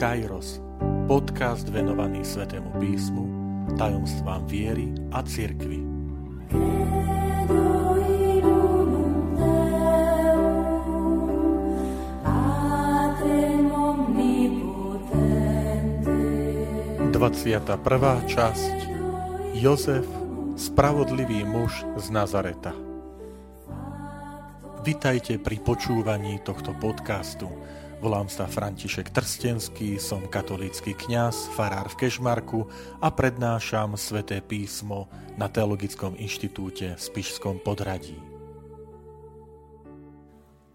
Kairos, podcast venovaný Svetému písmu, tajomstvám viery a cirkvi. Prvá časť Jozef, spravodlivý muž z Nazareta. Vitajte pri počúvaní tohto podcastu. Volám sa František Trstenský, som katolícky kňaz, farár v Kešmarku a prednášam sväté písmo na Teologickom inštitúte v Spišskom podradí.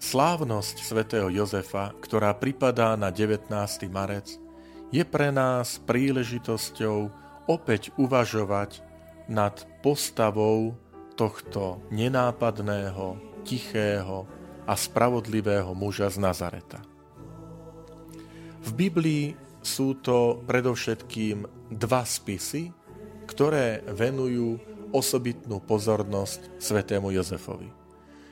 Slávnosť svätého Jozefa, ktorá pripadá na 19. marec, je pre nás príležitosťou opäť uvažovať nad postavou tohto nenápadného, tichého a spravodlivého muža z Nazareta. V Biblii sú to predovšetkým dva spisy, ktoré venujú osobitnú pozornosť svetému Jozefovi.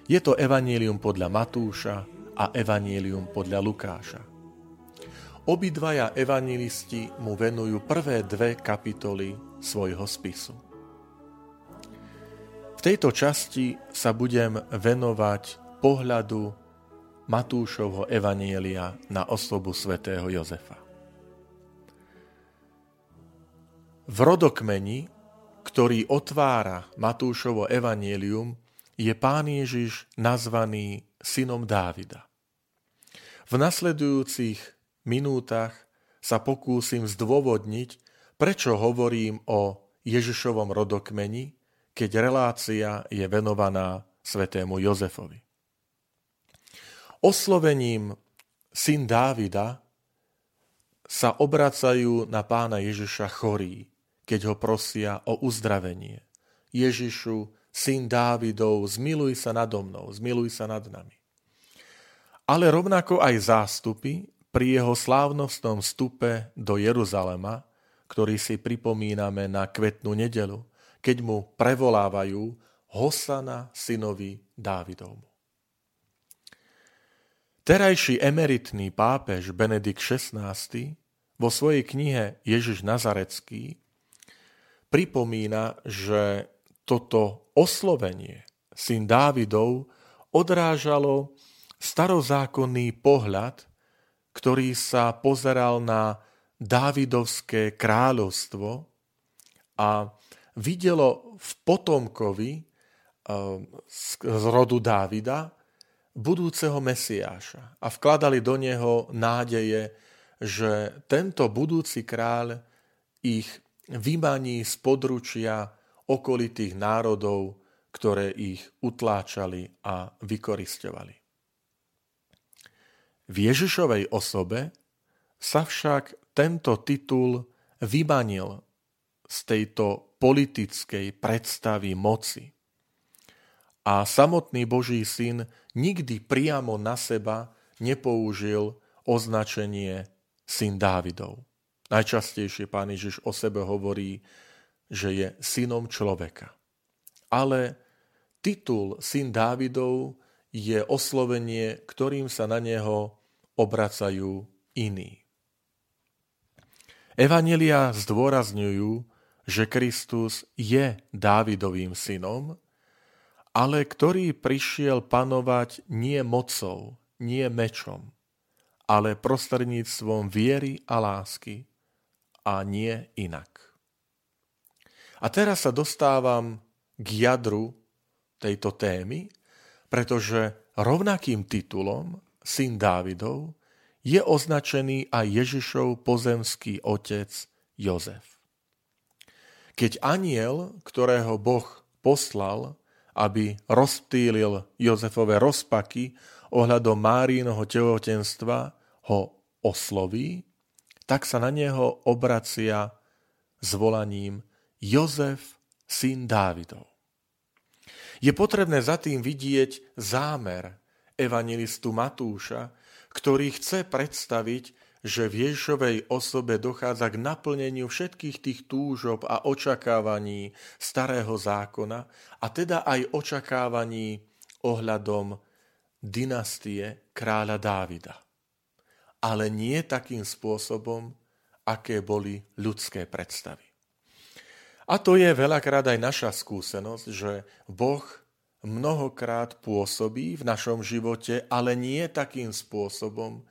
Je to Evangelium podľa Matúša a Evangelium podľa Lukáša. Obidvaja evangelisti mu venujú prvé dve kapitoly svojho spisu. V tejto časti sa budem venovať pohľadu Matúšovho evanielia na osobu svätého Jozefa. V rodokmeni, ktorý otvára Matúšovo evanielium, je pán Ježiš nazvaný synom Dávida. V nasledujúcich minútach sa pokúsim zdôvodniť, prečo hovorím o Ježišovom rodokmeni keď relácia je venovaná svetému Jozefovi. Oslovením syn Dávida sa obracajú na pána Ježiša chorí, keď ho prosia o uzdravenie. Ježišu, syn Dávidov, zmiluj sa nado mnou, zmiluj sa nad nami. Ale rovnako aj zástupy pri jeho slávnostnom vstupe do Jeruzalema, ktorý si pripomíname na kvetnú nedelu, keď mu prevolávajú Hosana synovi Dávidovmu. Terajší emeritný pápež Benedikt XVI vo svojej knihe Ježiš Nazarecký pripomína, že toto oslovenie syn Dávidov odrážalo starozákonný pohľad, ktorý sa pozeral na Dávidovské kráľovstvo a videlo v potomkovi eh, z rodu Dávida budúceho Mesiáša a vkladali do neho nádeje, že tento budúci kráľ ich vymaní z područia okolitých národov, ktoré ich utláčali a vykoristovali. V Ježišovej osobe sa však tento titul vymanil z tejto politickej predstavy moci. A samotný Boží syn nikdy priamo na seba nepoužil označenie syn Dávidov. Najčastejšie pán Ježiš o sebe hovorí, že je synom človeka. Ale titul syn Dávidov je oslovenie, ktorým sa na neho obracajú iní. Evanelia zdôrazňujú, že Kristus je Dávidovým synom, ale ktorý prišiel panovať nie mocou, nie mečom, ale prostredníctvom viery a lásky a nie inak. A teraz sa dostávam k jadru tejto témy, pretože rovnakým titulom syn Dávidov je označený aj Ježišov pozemský otec Jozef. Keď aniel, ktorého Boh poslal, aby rozptýlil Jozefové rozpaky ohľadom Márínho tehotenstva, ho osloví, tak sa na neho obracia volaním Jozef, syn Dávidov. Je potrebné za tým vidieť zámer evangelistu Matúša, ktorý chce predstaviť že v Ježišovej osobe dochádza k naplneniu všetkých tých túžob a očakávaní starého zákona a teda aj očakávaní ohľadom dynastie kráľa Dávida. ale nie takým spôsobom, aké boli ľudské predstavy. A to je veľakrát aj naša skúsenosť, že Boh mnohokrát pôsobí v našom živote, ale nie takým spôsobom,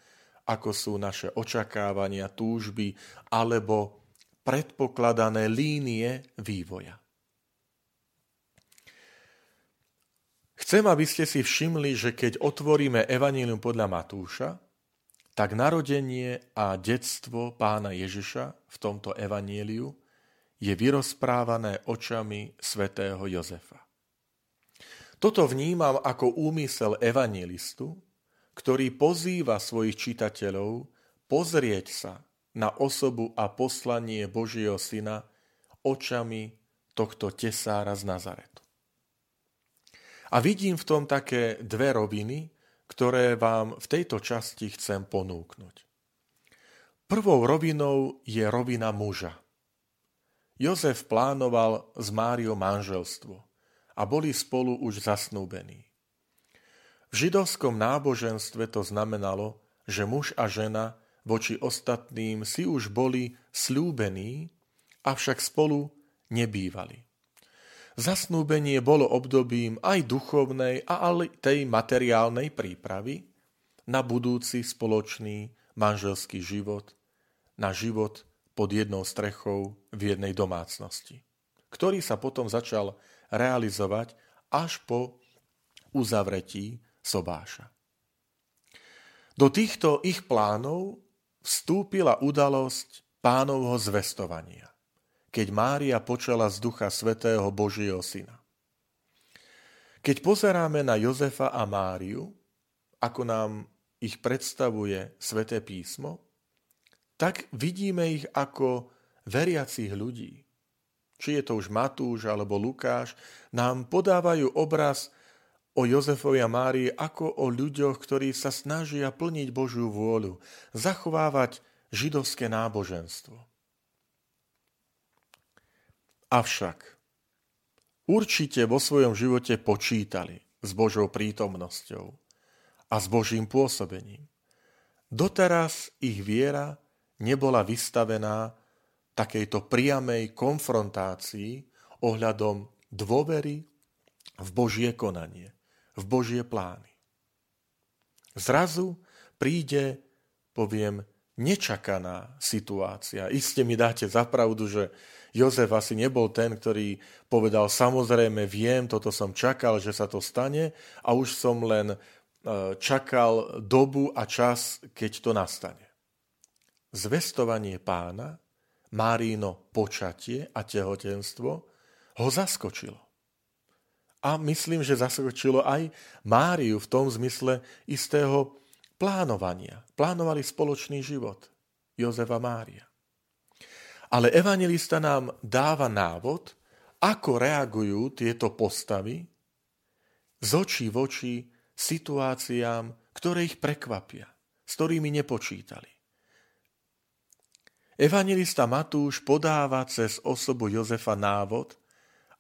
ako sú naše očakávania, túžby alebo predpokladané línie vývoja. Chcem, aby ste si všimli, že keď otvoríme Evangelium podľa Matúša, tak narodenie a detstvo pána Ježiša v tomto evanieliu je vyrozprávané očami svätého Jozefa. Toto vnímam ako úmysel evanielistu, ktorý pozýva svojich čitateľov pozrieť sa na osobu a poslanie Božieho syna očami tohto tesára z Nazaretu. A vidím v tom také dve roviny, ktoré vám v tejto časti chcem ponúknuť. Prvou rovinou je rovina muža. Jozef plánoval s Máriou manželstvo a boli spolu už zasnúbení. V židovskom náboženstve to znamenalo, že muž a žena voči ostatným si už boli slúbení, avšak spolu nebývali. Zasnúbenie bolo obdobím aj duchovnej a tej materiálnej prípravy na budúci spoločný manželský život, na život pod jednou strechou v jednej domácnosti, ktorý sa potom začal realizovať až po uzavretí sobáša. Do týchto ich plánov vstúpila udalosť pánovho zvestovania, keď Mária počala z Ducha Svetého Božieho Syna. Keď pozeráme na Jozefa a Máriu, ako nám ich predstavuje Sveté písmo, tak vidíme ich ako veriacich ľudí. Či je to už Matúš alebo Lukáš, nám podávajú obraz o Jozefovi a Márii ako o ľuďoch, ktorí sa snažia plniť Božiu vôľu, zachovávať židovské náboženstvo. Avšak určite vo svojom živote počítali s Božou prítomnosťou a s Božím pôsobením. Doteraz ich viera nebola vystavená takejto priamej konfrontácii ohľadom dôvery v Božie konanie v Božie plány. Zrazu príde, poviem, nečakaná situácia. Iste mi dáte zapravdu, že Jozef asi nebol ten, ktorý povedal, samozrejme viem, toto som čakal, že sa to stane a už som len e, čakal dobu a čas, keď to nastane. Zvestovanie pána, Márino počatie a tehotenstvo ho zaskočilo. A myslím, že zaskočilo aj Máriu v tom zmysle istého plánovania. Plánovali spoločný život Jozef a Mária. Ale evangelista nám dáva návod, ako reagujú tieto postavy z očí v oči situáciám, ktoré ich prekvapia, s ktorými nepočítali. Evangelista Matúš podáva cez osobu Jozefa návod,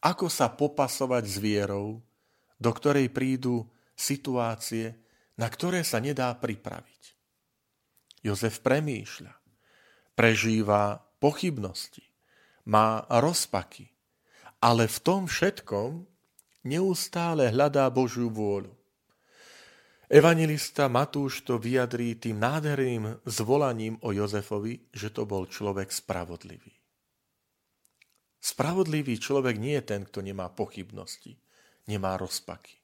ako sa popasovať s vierou, do ktorej prídu situácie, na ktoré sa nedá pripraviť. Jozef premýšľa, prežíva pochybnosti, má rozpaky, ale v tom všetkom neustále hľadá Božiu vôľu. Evangelista Matúš to vyjadrí tým nádherným zvolaním o Jozefovi, že to bol človek spravodlivý. Spravodlivý človek nie je ten, kto nemá pochybnosti, nemá rozpaky.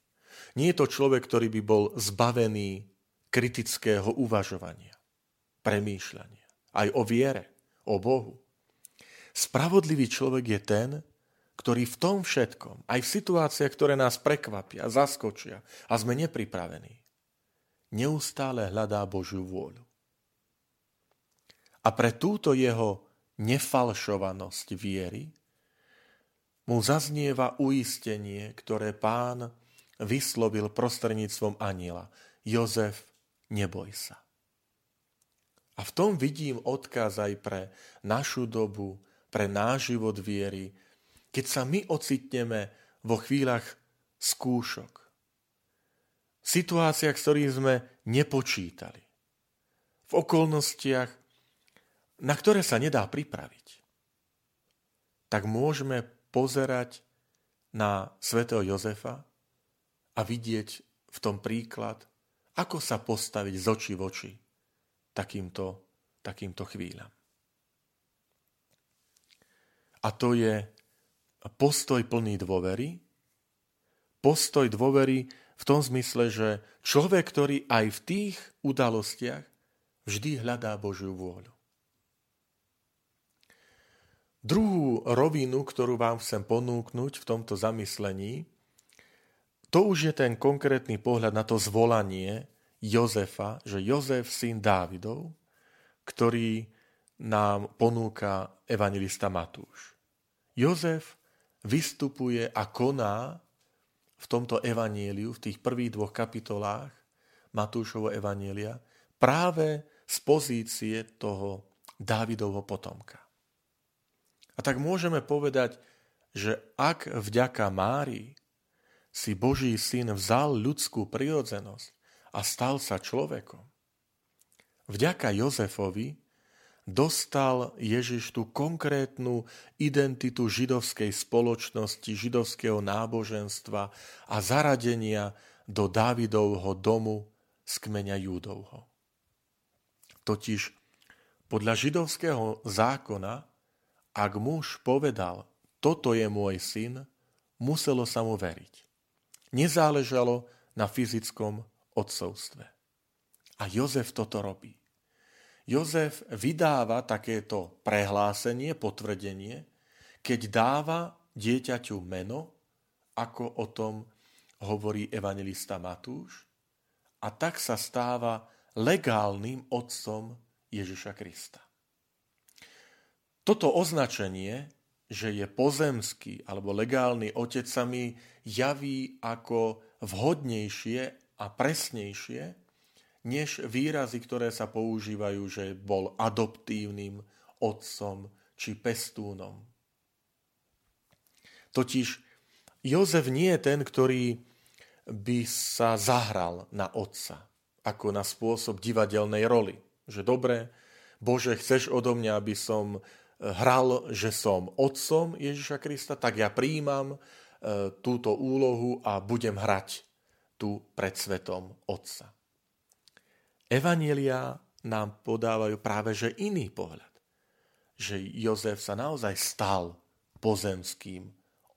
Nie je to človek, ktorý by bol zbavený kritického uvažovania, premýšľania, aj o viere, o Bohu. Spravodlivý človek je ten, ktorý v tom všetkom, aj v situáciách, ktoré nás prekvapia, zaskočia a sme nepripravení, neustále hľadá Božiu vôľu. A pre túto jeho nefalšovanosť viery mu zaznieva uistenie, ktoré pán vyslovil prostredníctvom aniela. Jozef, neboj sa. A v tom vidím odkaz aj pre našu dobu, pre náš život viery, keď sa my ocitneme vo chvíľach skúšok. Situáciách, s ktorými sme nepočítali. V v okolnostiach, na ktoré sa nedá pripraviť, tak môžeme pozerať na svätého Jozefa a vidieť v tom príklad, ako sa postaviť z očí v oči takýmto, takýmto chvíľam. A to je postoj plný dôvery, postoj dôvery v tom zmysle, že človek, ktorý aj v tých udalostiach vždy hľadá Božiu vôľu. Druhú rovinu, ktorú vám chcem ponúknuť v tomto zamyslení, to už je ten konkrétny pohľad na to zvolanie Jozefa, že Jozef, syn Dávidov, ktorý nám ponúka evangelista Matúš. Jozef vystupuje a koná v tomto evanieliu, v tých prvých dvoch kapitolách Matúšovo evanielia, práve z pozície toho Dávidovho potomka. A tak môžeme povedať, že ak vďaka Márii si Boží syn vzal ľudskú prirodzenosť a stal sa človekom, vďaka Jozefovi dostal Ježiš tú konkrétnu identitu židovskej spoločnosti, židovského náboženstva a zaradenia do Dávidovho domu z kmeňa Júdovho. Totiž podľa židovského zákona ak muž povedal, toto je môj syn, muselo sa mu veriť. Nezáležalo na fyzickom odcovstve. A Jozef toto robí. Jozef vydáva takéto prehlásenie, potvrdenie, keď dáva dieťaťu meno, ako o tom hovorí evangelista Matúš, a tak sa stáva legálnym otcom Ježiša Krista. Toto označenie, že je pozemský alebo legálny otec sa mi javí ako vhodnejšie a presnejšie, než výrazy, ktoré sa používajú, že bol adoptívnym otcom či pestúnom. Totiž Jozef nie je ten, ktorý by sa zahral na otca, ako na spôsob divadelnej roli. Že dobre, Bože, chceš odo mňa, aby som hral, že som otcom Ježiša Krista, tak ja príjmam e, túto úlohu a budem hrať tu pred svetom Otca. Evanielia nám podávajú práve že iný pohľad. Že Jozef sa naozaj stal pozemským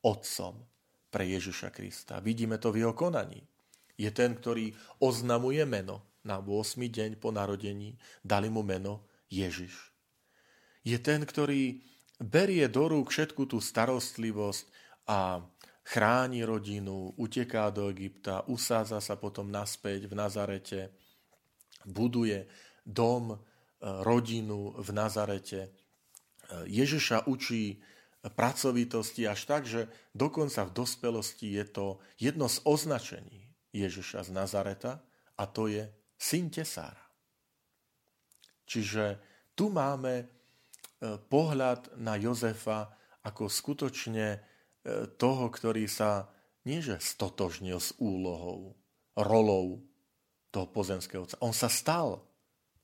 otcom pre Ježiša Krista. Vidíme to v jeho konaní. Je ten, ktorý oznamuje meno na 8. deň po narodení, dali mu meno Ježiš je ten, ktorý berie do rúk všetku tú starostlivosť a chráni rodinu, uteká do Egypta, usádza sa potom naspäť v Nazarete, buduje dom, e, rodinu v Nazarete. E, Ježiša učí pracovitosti až tak, že dokonca v dospelosti je to jedno z označení Ježiša z Nazareta a to je syn tesára. Čiže tu máme pohľad na Jozefa ako skutočne e, toho, ktorý sa nieže stotožnil s úlohou, rolou toho pozemského otca. On sa stal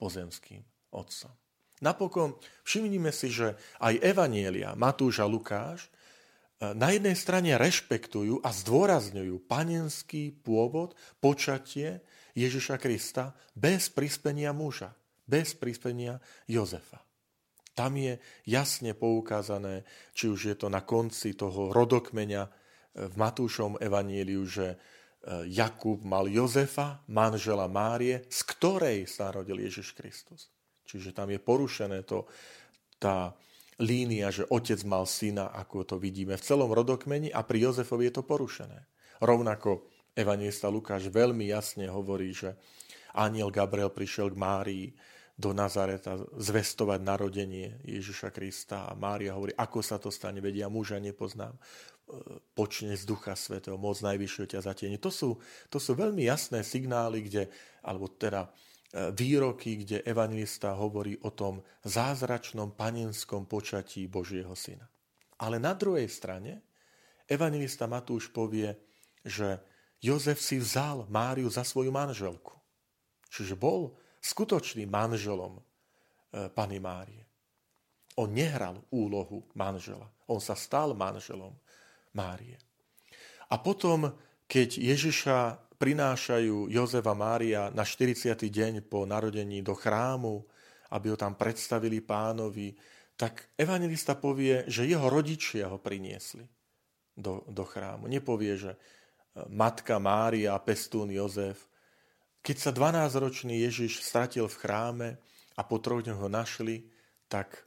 pozemským otcom. Napokon všimnime si, že aj Evanielia, Matúš a Lukáš, e, na jednej strane rešpektujú a zdôrazňujú panenský pôvod, počatie Ježiša Krista bez prispenia muža, bez prispenia Jozefa. Tam je jasne poukázané, či už je to na konci toho rodokmeňa e, v Matúšom evaníliu, že e, Jakub mal Jozefa, manžela Márie, z ktorej sa narodil Ježiš Kristus. Čiže tam je porušené to, tá línia, že otec mal syna, ako to vidíme v celom rodokmeni a pri Jozefovi je to porušené. Rovnako evangelista Lukáš veľmi jasne hovorí, že aniel Gabriel prišiel k Márii do Nazareta zvestovať narodenie Ježiša Krista a Mária hovorí, ako sa to stane, vedia, muža nepoznám, e, počne z Ducha Svetého, moc najvyššieho ťa zatieni. To sú, to sú veľmi jasné signály, kde, alebo teda e, výroky, kde evangelista hovorí o tom zázračnom panenskom počatí Božieho Syna. Ale na druhej strane evangelista Matúš povie, že Jozef si vzal Máriu za svoju manželku. Čiže bol skutočným manželom e, Pany Márie. On nehral úlohu manžela. On sa stal manželom Márie. A potom, keď Ježiša prinášajú Jozefa Mária na 40. deň po narodení do chrámu, aby ho tam predstavili pánovi, tak evangelista povie, že jeho rodičia ho priniesli do, do chrámu. Nepovie, že e, matka Mária a pestún Jozef. Keď sa 12-ročný Ježiš stratil v chráme a po troch ho našli, tak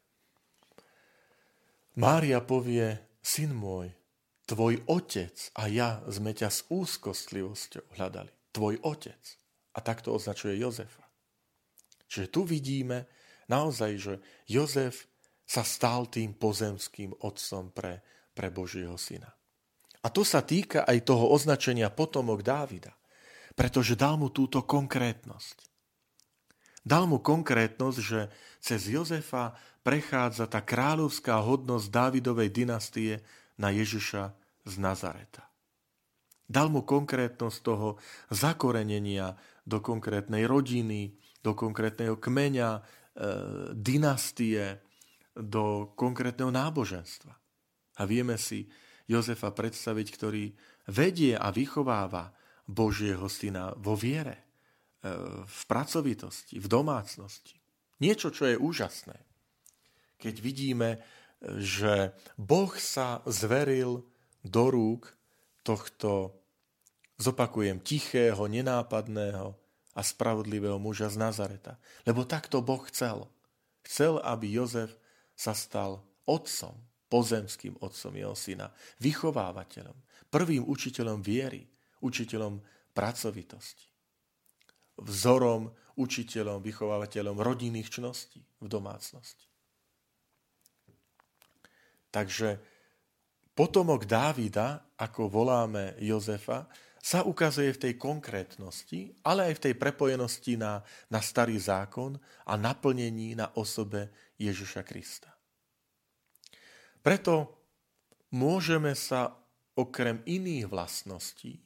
Mária povie, syn môj, tvoj otec a ja sme ťa s úzkostlivosťou hľadali. Tvoj otec. A takto označuje Jozefa. Čiže tu vidíme naozaj, že Jozef sa stal tým pozemským otcom pre, pre Božieho syna. A to sa týka aj toho označenia potomok Dávida, pretože dal mu túto konkrétnosť. Dal mu konkrétnosť, že cez Jozefa prechádza tá kráľovská hodnosť Dávidovej dynastie na Ježiša z Nazareta. Dal mu konkrétnosť toho zakorenenia do konkrétnej rodiny, do konkrétneho kmeňa, e, dynastie, do konkrétneho náboženstva. A vieme si Jozefa predstaviť, ktorý vedie a vychováva Božieho syna vo viere, e, v pracovitosti, v domácnosti. Niečo, čo je úžasné. Keď vidíme, že Boh sa zveril do rúk tohto, zopakujem, tichého, nenápadného a spravodlivého muža z Nazareta. Lebo takto Boh chcel. Chcel, aby Jozef sa stal otcom, pozemským otcom jeho syna, vychovávateľom, prvým učiteľom viery, učiteľom pracovitosti, vzorom, učiteľom, vychovávateľom rodinných čností v domácnosti. Takže potomok Dávida, ako voláme Jozefa, sa ukazuje v tej konkrétnosti, ale aj v tej prepojenosti na, na starý zákon a naplnení na osobe Ježiša Krista. Preto môžeme sa okrem iných vlastností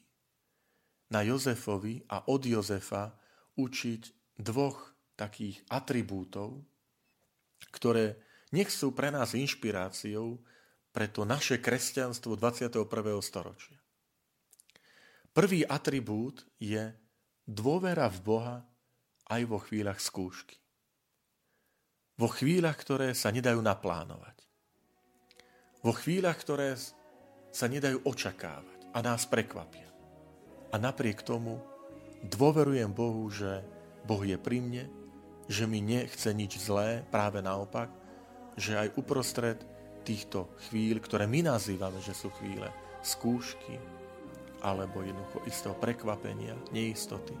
na Jozefovi a od Jozefa učiť dvoch takých atribútov, ktoré nech sú pre nás inšpiráciou pre to naše kresťanstvo 21. storočia. Prvý atribút je dôvera v Boha aj vo chvíľach skúšky. Vo chvíľach, ktoré sa nedajú naplánovať. Vo chvíľach, ktoré sa nedajú očakávať a nás prekvapia. A napriek tomu dôverujem Bohu, že Boh je pri mne, že mi nechce nič zlé, práve naopak, že aj uprostred týchto chvíľ, ktoré my nazývame, že sú chvíle skúšky, alebo jednoducho istého prekvapenia, neistoty,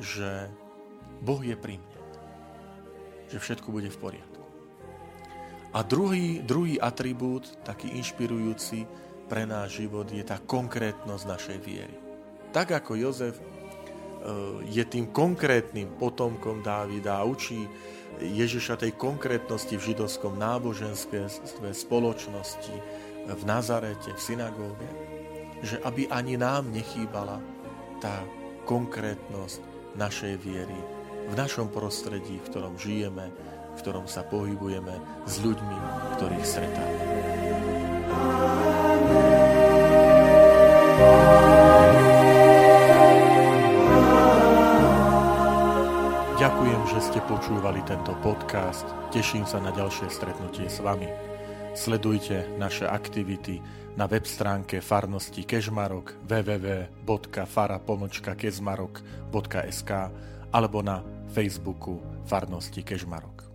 že Boh je pri mne. Že všetko bude v poriadku. A druhý, druhý atribút, taký inšpirujúci pre náš život, je tá konkrétnosť našej viery. Tak ako Jozef e, je tým konkrétnym potomkom Dávida a učí Ježiša tej konkrétnosti v židovskom náboženské spoločnosti, v Nazarete, v synagóge, že aby ani nám nechýbala tá konkrétnosť našej viery v našom prostredí, v ktorom žijeme, v ktorom sa pohybujeme s ľuďmi, ktorých stretáme. Ďakujem, že ste počúvali tento podcast. Teším sa na ďalšie stretnutie s vami. Sledujte naše aktivity na web stránke farnosti Kežmarok www.fara.kezmarok.sk alebo na Facebooku farnosti Kežmarok.